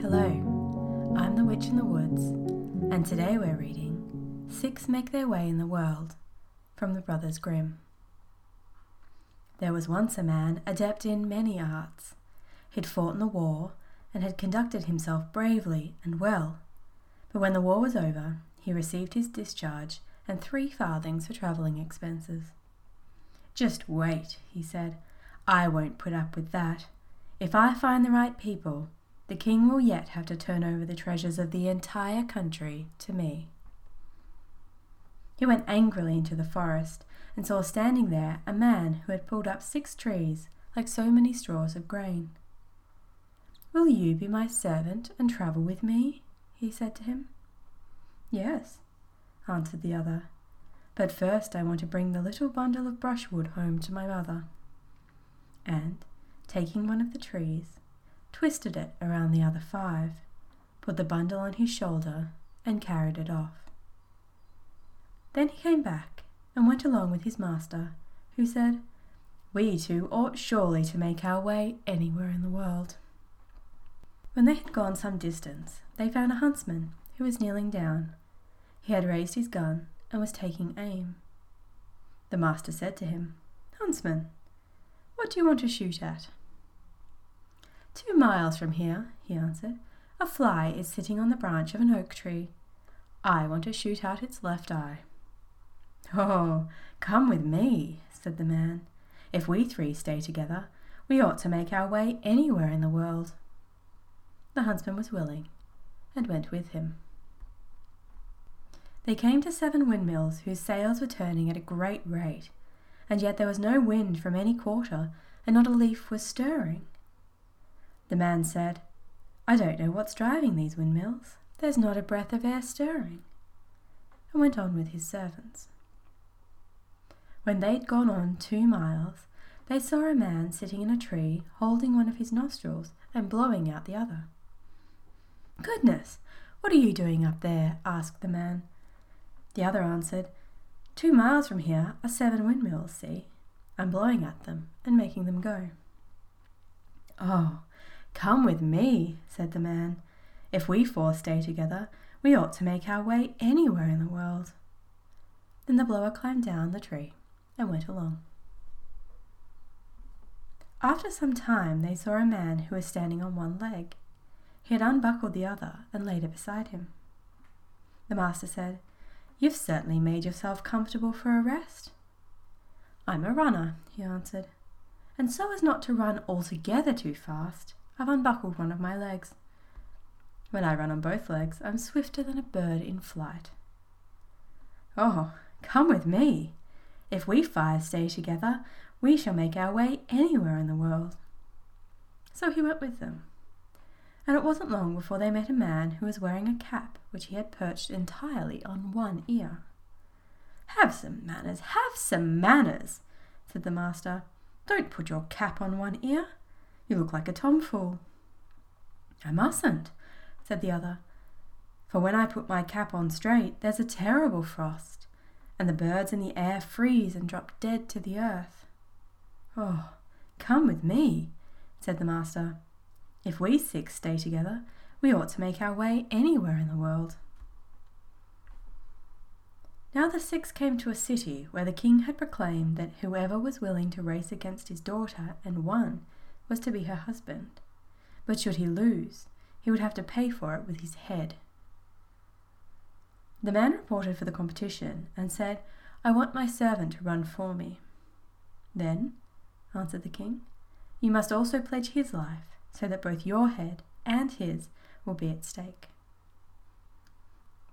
Hello, I'm the Witch in the Woods, and today we're reading Six Make Their Way in the World from the Brothers Grimm. There was once a man adept in many arts. He'd fought in the war and had conducted himself bravely and well. But when the war was over, he received his discharge and three farthings for travelling expenses. Just wait, he said. I won't put up with that. If I find the right people, the king will yet have to turn over the treasures of the entire country to me. He went angrily into the forest and saw standing there a man who had pulled up six trees like so many straws of grain. Will you be my servant and travel with me? he said to him. Yes, answered the other, but first I want to bring the little bundle of brushwood home to my mother. And, taking one of the trees, twisted it around the other five, put the bundle on his shoulder, and carried it off. Then he came back and went along with his master, who said, We two ought surely to make our way anywhere in the world. When they had gone some distance, they found a huntsman who was kneeling down. He had raised his gun and was taking aim. The master said to him, Huntsman, what do you want to shoot at? Two miles from here, he answered, a fly is sitting on the branch of an oak tree. I want to shoot out its left eye. Oh, come with me, said the man. If we three stay together, we ought to make our way anywhere in the world. The huntsman was willing, and went with him. They came to seven windmills whose sails were turning at a great rate, and yet there was no wind from any quarter, and not a leaf was stirring. The man said, I don't know what's driving these windmills. There's not a breath of air stirring, and went on with his servants. When they'd gone on two miles, they saw a man sitting in a tree, holding one of his nostrils and blowing out the other. Goodness, what are you doing up there? asked the man. The other answered, Two miles from here are seven windmills, see? I'm blowing at them and making them go. Oh, come with me, said the man. If we four stay together, we ought to make our way anywhere in the world. Then the blower climbed down the tree and went along. After some time, they saw a man who was standing on one leg. He had unbuckled the other and laid it beside him. The master said, You've certainly made yourself comfortable for a rest. I'm a runner, he answered, and so as not to run altogether too fast, I've unbuckled one of my legs. When I run on both legs, I'm swifter than a bird in flight. Oh, come with me. If we five stay together, we shall make our way anywhere in the world. So he went with them and it wasn't long before they met a man who was wearing a cap which he had perched entirely on one ear. Have some manners, have some manners, said the master. Don't put your cap on one ear. You look like a tomfool. I mustn't, said the other, for when I put my cap on straight, there's a terrible frost, and the birds in the air freeze and drop dead to the earth. Oh, come with me, said the master. If we six stay together, we ought to make our way anywhere in the world. Now the six came to a city where the king had proclaimed that whoever was willing to race against his daughter and won was to be her husband. But should he lose, he would have to pay for it with his head. The man reported for the competition and said, I want my servant to run for me. Then, answered the king, you must also pledge his life so that both your head and his will be at stake.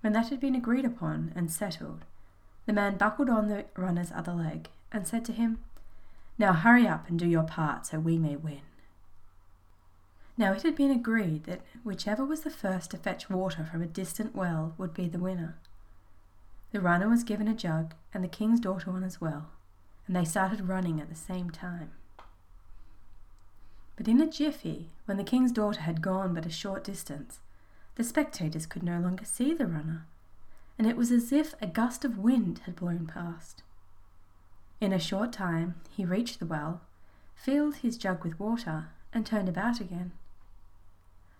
When that had been agreed upon and settled, the man buckled on the runner's other leg and said to him, Now hurry up and do your part so we may win. Now it had been agreed that whichever was the first to fetch water from a distant well would be the winner. The runner was given a jug and the king's daughter one as well, and they started running at the same time. But in a jiffy, when the king's daughter had gone but a short distance, the spectators could no longer see the runner, and it was as if a gust of wind had blown past. In a short time he reached the well, filled his jug with water, and turned about again.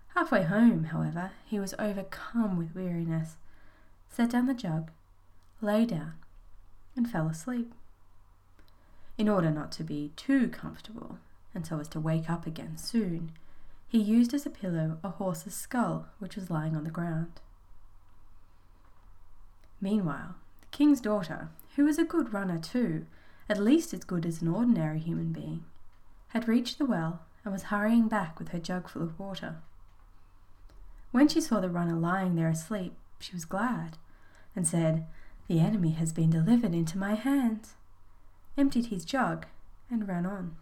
Halfway home, however, he was overcome with weariness, set down the jug, lay down, and fell asleep. In order not to be too comfortable, and so as to wake up again soon, he used as a pillow a horse's skull which was lying on the ground. Meanwhile, the king's daughter, who was a good runner too, at least as good as an ordinary human being, had reached the well and was hurrying back with her jug full of water. When she saw the runner lying there asleep, she was glad, and said, The enemy has been delivered into my hands, emptied his jug, and ran on.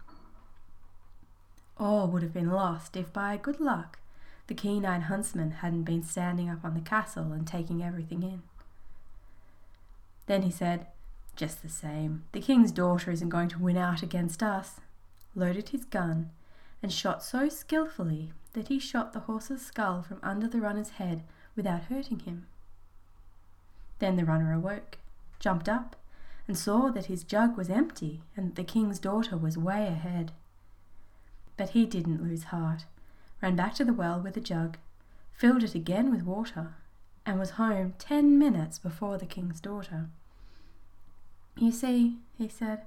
All would have been lost if, by good luck, the keen eyed huntsman hadn't been standing up on the castle and taking everything in. Then he said, Just the same, the king's daughter isn't going to win out against us, loaded his gun, and shot so skilfully that he shot the horse's skull from under the runner's head without hurting him. Then the runner awoke, jumped up, and saw that his jug was empty and that the king's daughter was way ahead. But he didn't lose heart, ran back to the well with a jug, filled it again with water, and was home ten minutes before the king's daughter. You see, he said,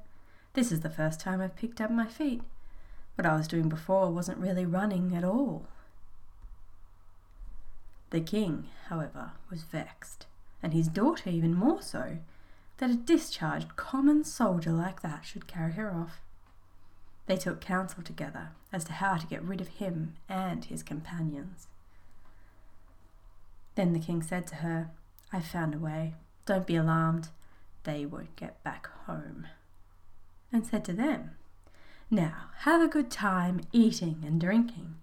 this is the first time I've picked up my feet. What I was doing before wasn't really running at all. The king, however, was vexed, and his daughter even more so, that a discharged common soldier like that should carry her off. They took counsel together as to how to get rid of him and his companions. Then the king said to her, I've found a way. Don't be alarmed. They won't get back home. And said to them, Now have a good time eating and drinking.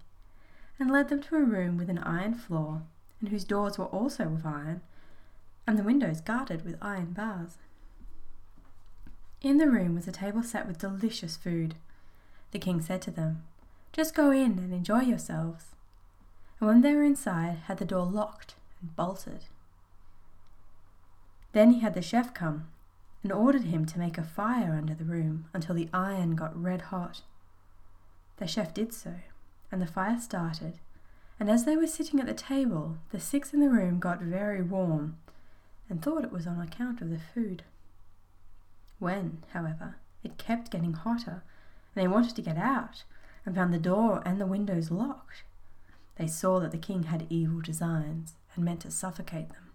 And led them to a room with an iron floor, and whose doors were also of iron, and the windows guarded with iron bars. In the room was a table set with delicious food the king said to them, Just go in and enjoy yourselves. And when they were inside, had the door locked and bolted. Then he had the chef come and ordered him to make a fire under the room until the iron got red hot. The chef did so, and the fire started, and as they were sitting at the table, the six in the room got very warm and thought it was on account of the food. When, however, it kept getting hotter and they wanted to get out and found the door and the windows locked. They saw that the king had evil designs and meant to suffocate them.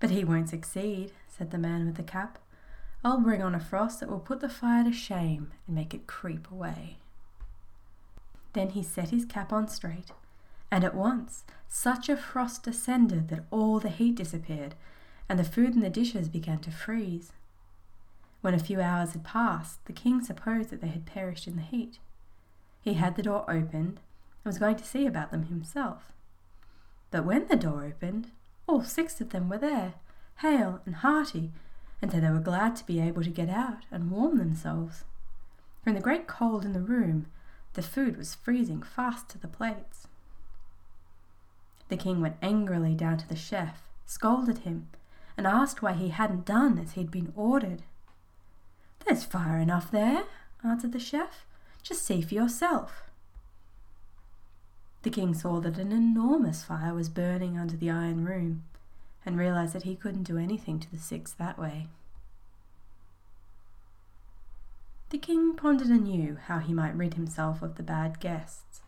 But he won't succeed, said the man with the cap. I'll bring on a frost that will put the fire to shame and make it creep away. Then he set his cap on straight, and at once such a frost descended that all the heat disappeared, and the food in the dishes began to freeze. When a few hours had passed, the king supposed that they had perished in the heat. He had the door opened and was going to see about them himself. But when the door opened, all six of them were there, hale and hearty, and so they were glad to be able to get out and warm themselves. In the great cold in the room, the food was freezing fast to the plates. The king went angrily down to the chef, scolded him, and asked why he hadn't done as he'd been ordered. There's fire enough there, answered the chef. Just see for yourself. The king saw that an enormous fire was burning under the iron room and realized that he couldn't do anything to the six that way. The king pondered anew how he might rid himself of the bad guests.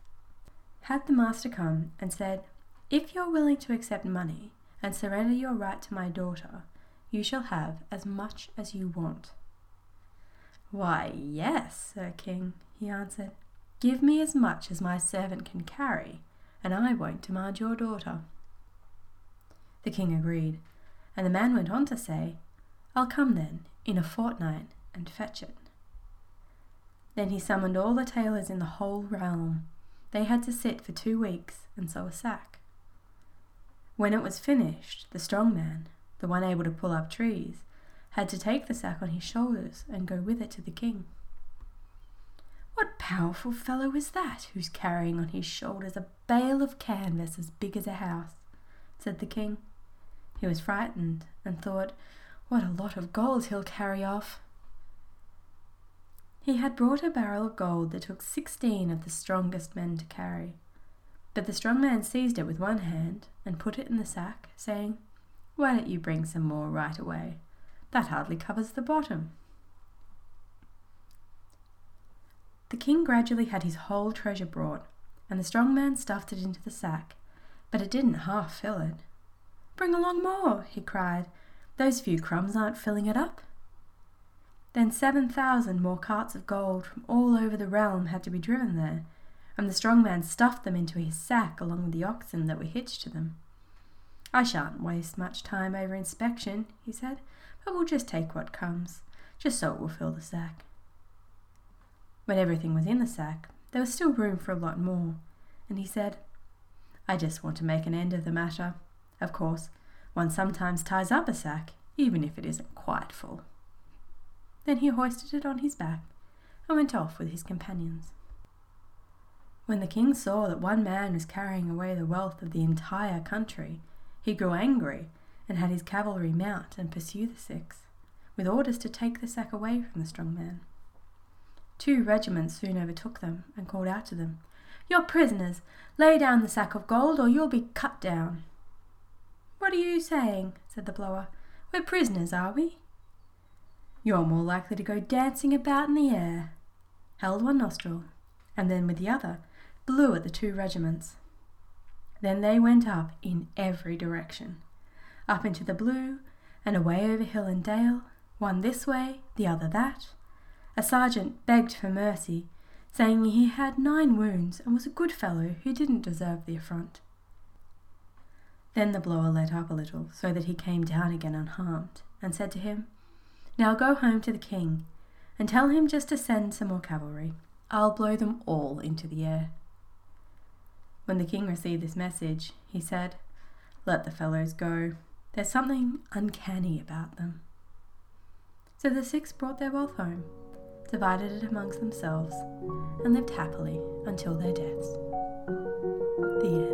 Had the master come and said, If you're willing to accept money and surrender your right to my daughter, you shall have as much as you want. Why, yes, Sir King, he answered. Give me as much as my servant can carry, and I won't demand your daughter. The king agreed, and the man went on to say, I'll come then, in a fortnight, and fetch it. Then he summoned all the tailors in the whole realm. They had to sit for two weeks and sew a sack. When it was finished, the strong man, the one able to pull up trees, had to take the sack on his shoulders and go with it to the king. What powerful fellow is that who's carrying on his shoulders a bale of canvas as big as a house? said the king. He was frightened and thought, What a lot of gold he'll carry off! He had brought a barrel of gold that took sixteen of the strongest men to carry. But the strong man seized it with one hand and put it in the sack, saying, Why don't you bring some more right away? That hardly covers the bottom. The king gradually had his whole treasure brought, and the strong man stuffed it into the sack, but it didn't half fill it. Bring along more, he cried. Those few crumbs aren't filling it up. Then seven thousand more carts of gold from all over the realm had to be driven there, and the strong man stuffed them into his sack along with the oxen that were hitched to them. I shan't waste much time over inspection, he said, but we'll just take what comes, just so it will fill the sack. When everything was in the sack, there was still room for a lot more, and he said, I just want to make an end of the matter. Of course, one sometimes ties up a sack, even if it isn't quite full. Then he hoisted it on his back and went off with his companions. When the king saw that one man was carrying away the wealth of the entire country, he grew angry and had his cavalry mount and pursue the six, with orders to take the sack away from the strong man. Two regiments soon overtook them and called out to them, You're prisoners! Lay down the sack of gold or you'll be cut down. What are you saying? said the blower. We're prisoners, are we? You're more likely to go dancing about in the air. Held one nostril, and then with the other blew at the two regiments. Then they went up in every direction, up into the blue, and away over hill and dale, one this way, the other that. A sergeant begged for mercy, saying he had nine wounds and was a good fellow who didn't deserve the affront. Then the blower let up a little, so that he came down again unharmed, and said to him, Now go home to the king, and tell him just to send some more cavalry. I'll blow them all into the air. When the king received this message, he said, Let the fellows go. There's something uncanny about them. So the six brought their wealth home, divided it amongst themselves, and lived happily until their deaths. The end.